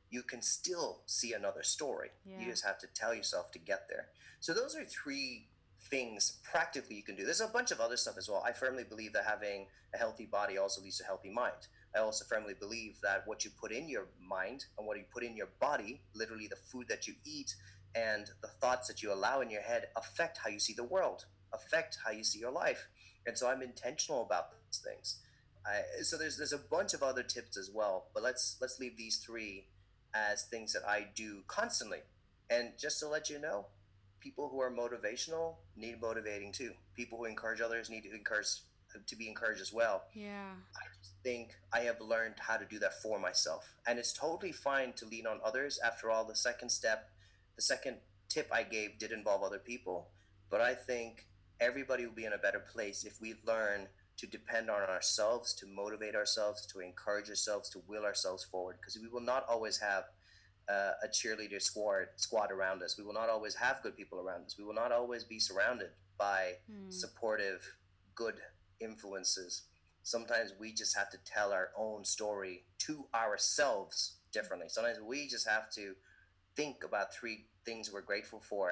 you can still see another story. Yeah. You just have to tell yourself to get there. So those are three things practically you can do. There's a bunch of other stuff as well. I firmly believe that having a healthy body also leads to a healthy mind. I also firmly believe that what you put in your mind and what you put in your body, literally the food that you eat and the thoughts that you allow in your head, affect how you see the world, affect how you see your life. And so I'm intentional about those things. I, so there's there's a bunch of other tips as well, but let's let's leave these three as things that I do constantly. And just to let you know, people who are motivational need motivating too. People who encourage others need to encourage to be encouraged as well. Yeah. I just think I have learned how to do that for myself. And it's totally fine to lean on others. After all, the second step, the second tip I gave did involve other people. But I think everybody will be in a better place if we learn to depend on ourselves, to motivate ourselves, to encourage ourselves, to will ourselves forward. Because we will not always have uh, a cheerleader squad squad around us. We will not always have good people around us. We will not always be surrounded by Hmm. supportive, good influences. Sometimes we just have to tell our own story to ourselves differently. Sometimes we just have to think about three things we're grateful for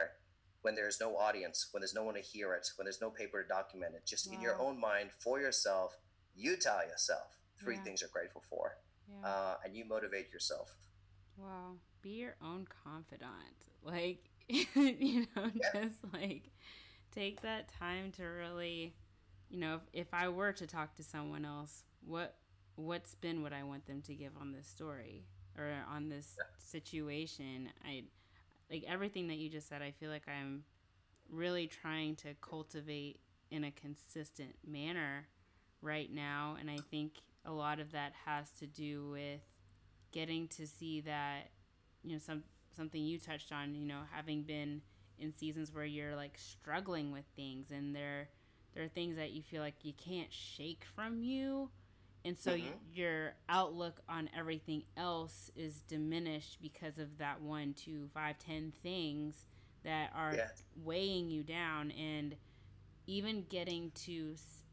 when there's no audience, when there's no one to hear it, when there's no paper to document it. Just in your own mind for yourself, you tell yourself three Yeah. things you're grateful for, Yeah. uh, and you motivate yourself. Wow. Be your own confidant. Like, (laughs) you know, Yeah. just like take that time to really, you know, if, if I were to talk to someone else, what what spin would I want them to give on this story or on this situation? I like everything that you just said. I feel like I'm really trying to cultivate in a consistent manner right now, and I think a lot of that has to do with getting to see that you know some something you touched on you know having been in seasons where you're like struggling with things and there there are things that you feel like you can't shake from you and so y Mhm. your outlook on everything else is diminished because of that one two five ten things that are Yeah. weighing you down and even getting to s-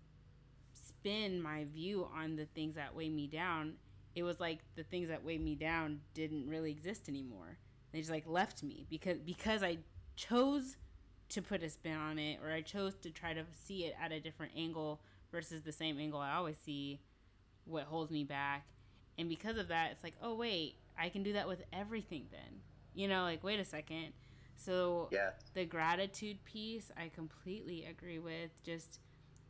spin my view on the things that weigh me down it was like the things that weighed me down didn't really exist anymore they just like left me because because i chose to put a spin on it or i chose to try to see it at a different angle versus the same angle i always see what holds me back. And because of that it's like oh wait i can do that with everything then. You know like wait a second. So Yeah. the gratitude piece i completely agree with. Just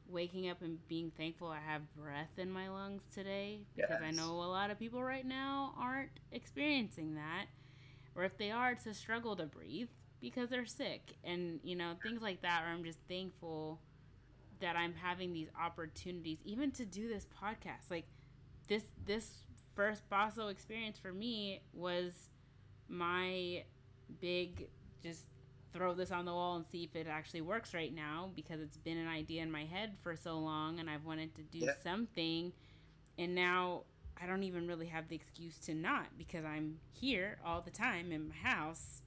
waking up and being thankful i have breath in my lungs today because i know a lot of people right now aren't experiencing that. Or if they are it's a struggle to breathe because they're sick. And you know things like that where i'm just thankful that i'm having these opportunities even to do this podcast like this this first basso experience for me was my big just throw this on the wall and see if it actually works right now because it's been an idea in my head for so long and I've wanted to do Yeah. something and now I don't even really have the excuse to not because I'm here all the time in my house.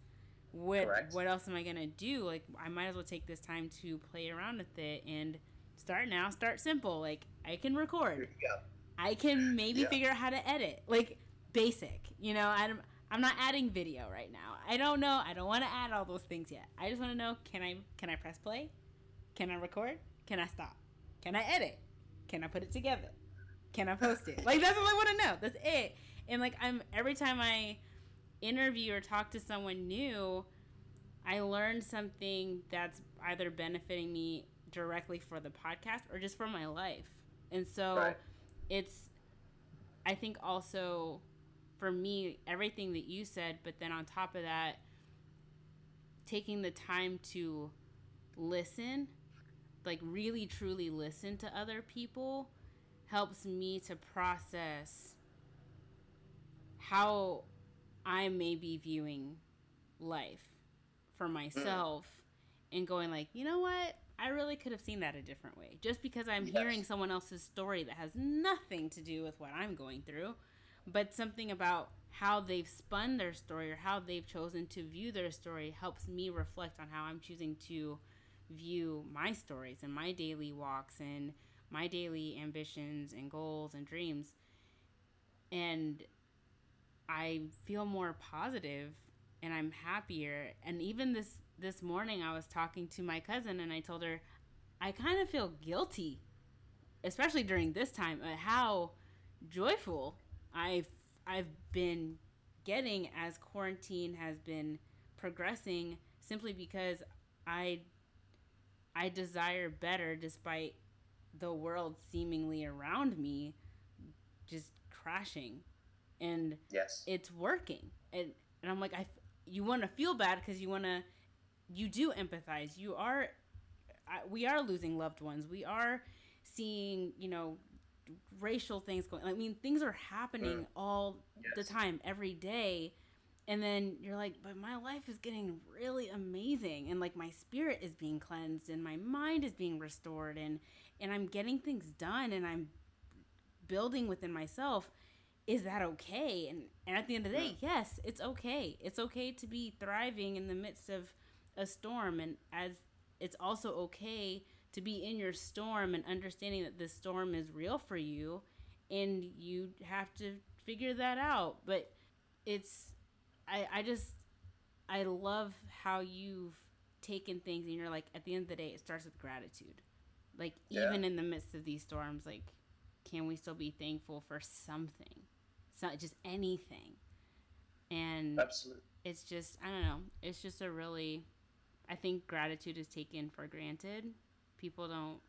What Correct. what else am I gonna do? Like I might as well take this time to play around with it and start now. Start simple. Like I can record. Yeah. I can maybe Yeah. figure out how to edit, like basic. You know, I'm I'm not adding video right now. I don't know. I don't want to add all those things yet. I just want to know: can I can I press play? Can I record? Can I stop? Can I edit? Can I put it together? Can I post it? Like that's all I want to know. That's it. And like I'm every time I interview or talk to someone new, I learn something that's either benefiting me directly for the podcast or just for my life. And so Right. it's I think also for me everything that you said, but then on top of that taking the time to listen, like really truly listen to other people helps me to process how I may be viewing life for myself and going like, you know what? I really could have seen that a different way. Just because I'm Yes. hearing someone else's story that has nothing to do with what I'm going through, but something about how they've spun their story or how they've chosen to view their story helps me reflect on how I'm choosing to view my stories and my daily walks and my daily ambitions and goals and dreams. And I feel more positive and I'm happier. And even this this morning I was talking to my cousin and I told her I kind of feel guilty, especially during this time, at how joyful I've I've been getting as quarantine has been progressing simply because I I desire better despite the world seemingly around me just crashing and yes. it's working. And and i'm like i you want to feel bad because you want to you do empathize. You are we are losing loved ones. We are seeing you know racial things going i mean things are happening mm. all yes. the time every day. And then you're like but my life is getting really amazing. And like my spirit is being cleansed and my mind is being restored and and i'm getting things done and i'm building within myself is that okay? And and at the end of the day yes it's okay. It's okay to be thriving in the midst of a storm. And as it's also okay to be in your storm and understanding that this storm is real for you and you have to figure that out. But it's i i just i love how you've taken things and you're like at the end of the day it starts with gratitude. Like yeah. even in the midst of these storms like can we still be thankful for something it's not just anything. And Absolutely. it's just I don't know. It's just a really I think gratitude is taken for granted. People don't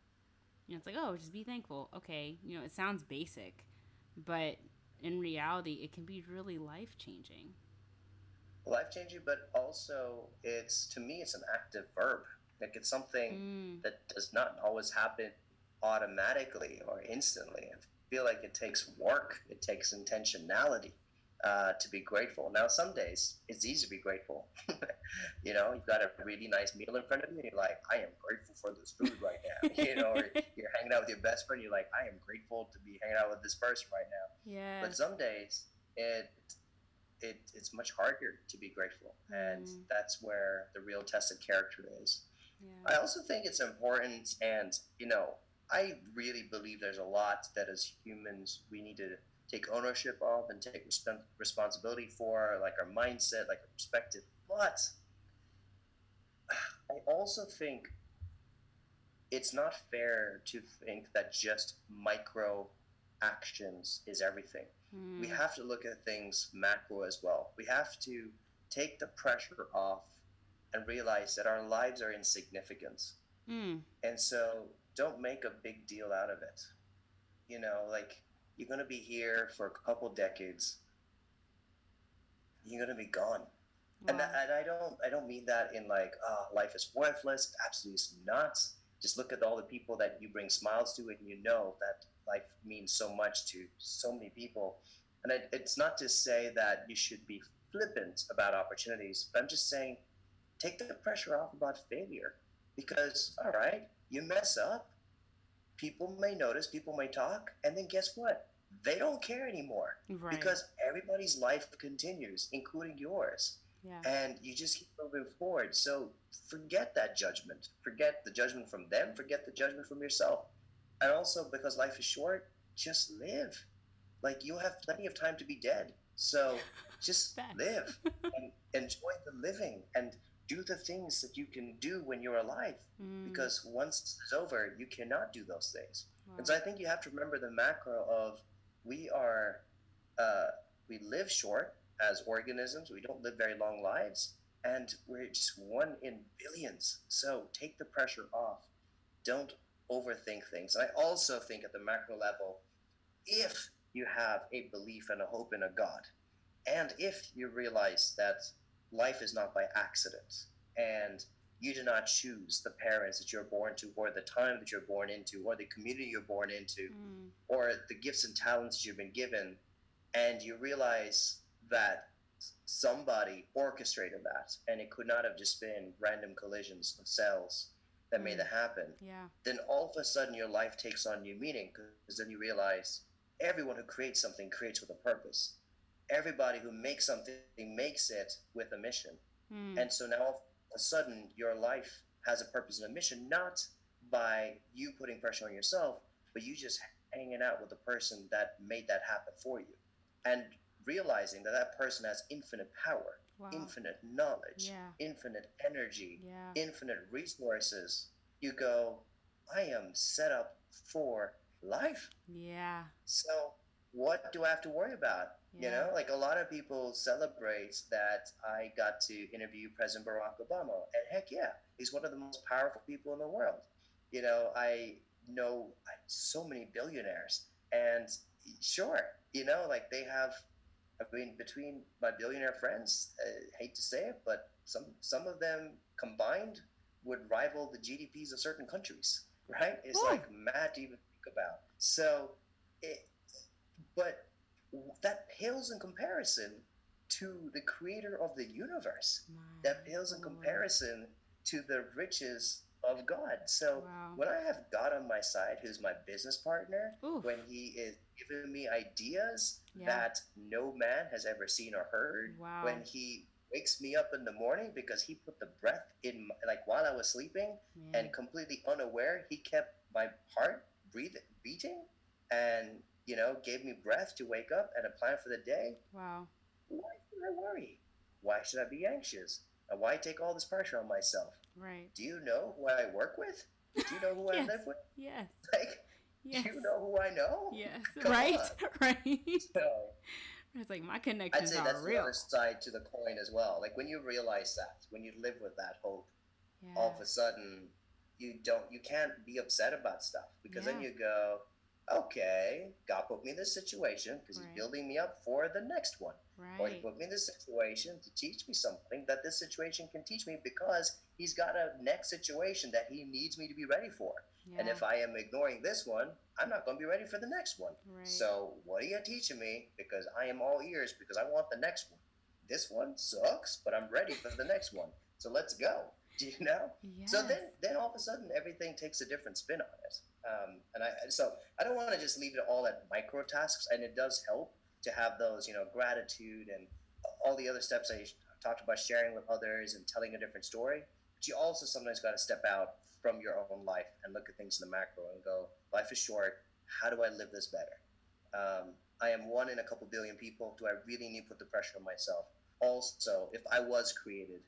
you know, it's like, oh, just be thankful. Okay. You know, it sounds basic, but in reality it can be really life changing. Life changing, but also it's to me it's an active verb. Like it's something mm. that does not always happen automatically or instantly feel like it takes work, it takes intentionality uh, to be grateful. Now, some days it's easy to be grateful. (laughs) you know, you've got a really nice meal in front of you, and you're like, I am grateful for this food right now. (laughs) you know, or (laughs) you're hanging out with your best friend, you're like, I am grateful to be hanging out with this person right now. Yeah. But some days it it it's much harder to be grateful, mm. and that's where the real test of character is. Yeah. I also think it's important, and you know, I really believe there's a lot that as humans we need to take ownership of and take resp- responsibility for, like our mindset, like our perspective. But I also think it's not fair to think that just micro actions is everything. Mm. We have to look at things macro as well. We have to take the pressure off and realize that our lives are insignificant. Mm. And so don't make a big deal out of it. You know, like you're going to be here for a couple decades. You're going to be gone. Wow. And, that, and I don't I don't mean that in like oh, life is worthless. Absolutely not. Just look at all the people that you bring smiles to, and you know that life means so much to so many people. And it, it's not to say that you should be flippant about opportunities, but I'm just saying take the pressure off about failure because all right you mess up, people may notice, people may talk, and then guess what? They don't care anymore right. because everybody's life continues, including yours. Yeah. And you just keep moving forward. So forget that judgment. Forget the judgment from them. Forget the judgment from yourself. And also, because life is short, just live. Like you have plenty of time to be dead. So (laughs) just live (laughs) and enjoy the living. And do the things that you can do when you're alive mm. because once it's over you cannot do those things. Wow. and so i think you have to remember the macro of we are uh, we live short as organisms. We don't live very long lives and we're just one in billions. So take the pressure off. Don't overthink things. And i also think at the macro level if you have a belief and a hope in a god and if you realize that life is not by accident. And you do not choose the parents that you're born to or the time that you're born into or the community you're born into mm. or the gifts and talents you've been given. And you realize that somebody orchestrated that and it could not have just been random collisions of cells that mm. made that happen. Yeah. Then all of a sudden your life takes on new meaning because then you realize everyone who creates something creates with a purpose everybody who makes something makes it with a mission. Mm. And so now all of a sudden your life has a purpose and a mission, not by you putting pressure on yourself, but you just hanging out with the person that made that happen for you. And realizing that that person has infinite power, Wow. infinite knowledge, Yeah. infinite energy, Yeah. infinite resources, you go, I am set up for life. Yeah. So what do I have to worry about? You Yeah. know, like a lot of people celebrate that I got to interview President Barack Obama. And heck yeah, he's one of the most powerful people in the world. You know, I know so many billionaires. And sure, you know, like they have, I mean, between my billionaire friends, I hate to say it, but some, some of them combined would rival the GDPs of certain countries, right? It's Whew. like mad to even think about. So, it, but that pales in comparison to the creator of the universe. My That pales in Lord. comparison to the riches of God. So Wow. when I have God on my side, who's my business partner, Oof. when he is giving me ideas Yeah. that no man has ever seen or heard, Wow. when he wakes me up in the morning because he put the breath in my, like while I was sleeping Man. and completely unaware, he kept my heart breathing, beating, and you know gave me breath to wake up and a plan for the day. wow. Why should I worry? Why should I be anxious? And why take all this pressure on myself? Right. Do you know who I work with? Do you know who I (laughs) live with? Yes. (laughs) Like, Yes. do you know who I know? Yes. (laughs) Come right. on. Right. So, It's like my I'd say that's the other side to the coin as well. Like when you realize that, when you live with that hope, Yeah. all of a sudden you don't you can't be upset about stuff because then you go okay god put me in this situation because Right. he's building me up for the next one Right. or he put me in this situation to teach me something that this situation can teach me because he's got a next situation that he needs me to be ready for Yeah. and if i am ignoring this one i'm not going to be ready for the next one right. so what are you teaching me because i am all ears because i want the next one this one sucks but i'm ready for the next one so let's go do (laughs) you know yes. so then, then all of a sudden, everything takes a different spin on it. Um, and I, so I don't want to just leave it all at micro tasks. And it does help to have those, you know, gratitude and all the other steps I talked about, sharing with others and telling a different story. But you also sometimes got to step out from your own life and look at things in the macro and go, life is short. How do I live this better? Um, I am one in a couple billion people. Do I really need to put the pressure on myself? Also, if I was created,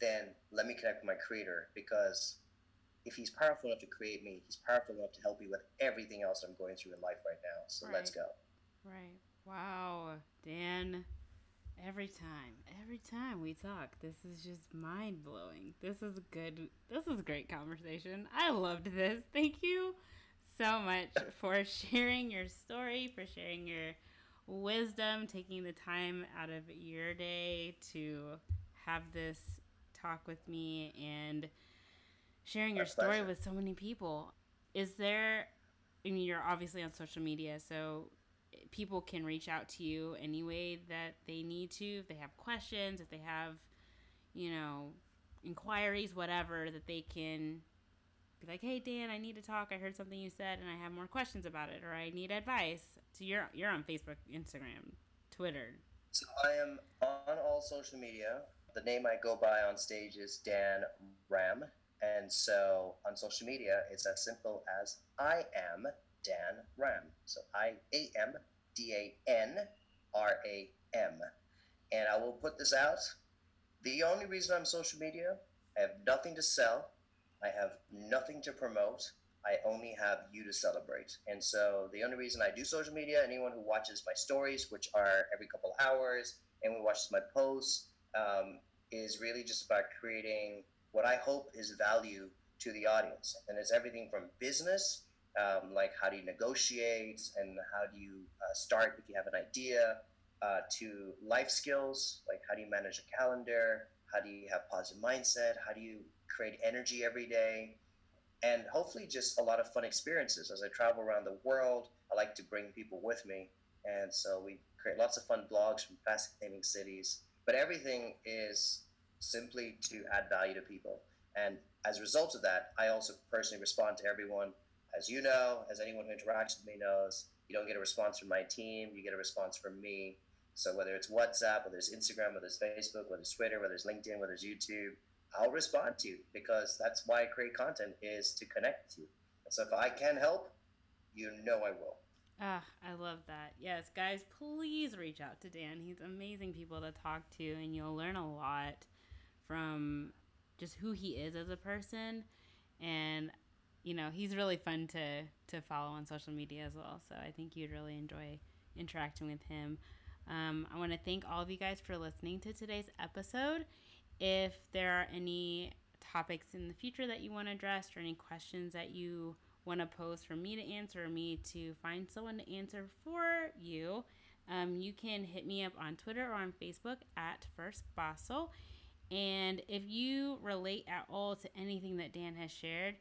then let me connect with my creator because if he's powerful enough to create me, he's powerful enough to help me with everything else I'm going through in life right now. So let's go. Right. Wow. Dan, every time, every time we talk, this is just mind blowing. This is good. This is a great conversation. I loved this. Thank you so much (laughs) for sharing your story, for sharing your wisdom, taking the time out of your day to have this talk with me and sharing your My story with so many people. Is there, I mean, you're obviously on social media, so people can reach out to you any way that they need to, if they have questions, if they have, you know, inquiries, whatever, that they can be like, "Hey Dan, I need to talk. I heard something you said, and I have more questions about it, or I need advice." So you're you're on Facebook, Instagram, Twitter. So I am on all social media. The name I go by on stage is Dan Ram. And so on social media, it's as simple as I am Dan Ram. So I A M D A N R A M. And I will put this out. The only reason I'm social media, I have nothing to sell. I have nothing to promote. I only have you to celebrate. And so the only reason I do social media, anyone who watches my stories, which are every couple hours, and who watches my posts, um, is really just about creating what I hope is value to the audience. And it's everything from business, um, like how do you negotiate and how do you uh, start if you have an idea, uh, to life skills, like how do you manage a calendar, how do you have positive mindset, how do you create energy every day, and hopefully just a lot of fun experiences as I travel around the world. I like to bring people with me, and so we create lots of fun blogs from fascinating cities. But everything is simply to add value to people, and as a result of that, I also personally respond to everyone. As you know, as anyone who interacts with me knows, you don't get a response from my team; you get a response from me. So whether it's WhatsApp, whether it's Instagram, whether it's Facebook, whether it's Twitter, whether it's LinkedIn, whether it's YouTube, I'll respond to you because that's why I create content is to connect with you. So if I can help, you know I will. Ah, I love that. Yes, guys, please reach out to Dan. He's amazing people to talk to, and you'll learn a lot from just who he is as a person. And you know, he's really fun to to follow on social media as well. So I think you'd really enjoy interacting with him. Um, I want to thank all of you guys for listening to today's episode. If there are any topics in the future that you want to address or any questions that you want to post for me to answer me to find someone to answer for you, um, you can hit me up on Twitter or on Facebook at First Bossel. And if you relate at all to anything that Dan has shared,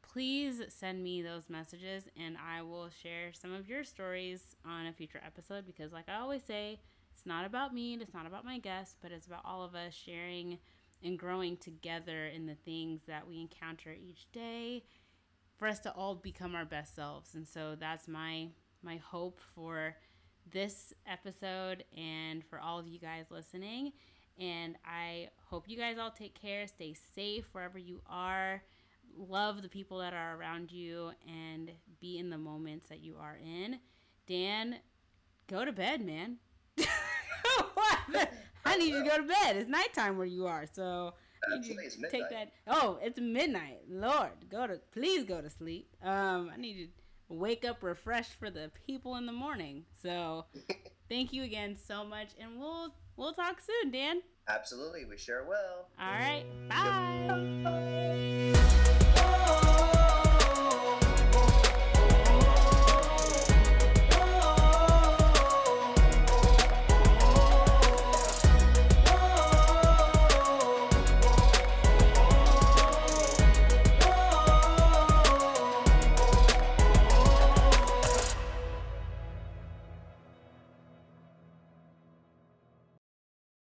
please send me those messages and I will share some of your stories on a future episode because, like I always say, it's not about me, and it's not about my guests, but it's about all of us sharing and growing together in the things that we encounter each day for us to all become our best selves. And so that's my my hope for this episode and for all of you guys listening. And I hope you guys all take care, stay safe wherever you are love the people that are around you and be in the moments that you are in. Dan, go to bed, man. (laughs) I need to go to bed. It's nighttime where you are, so Absolutely, take that. Oh, it's midnight. Lord, go to please go to sleep. Um, I need to wake up refreshed for the people in the morning. So, (laughs) thank you again so much, and we'll we'll talk soon, Dan. Absolutely, we sure will. All right, bye.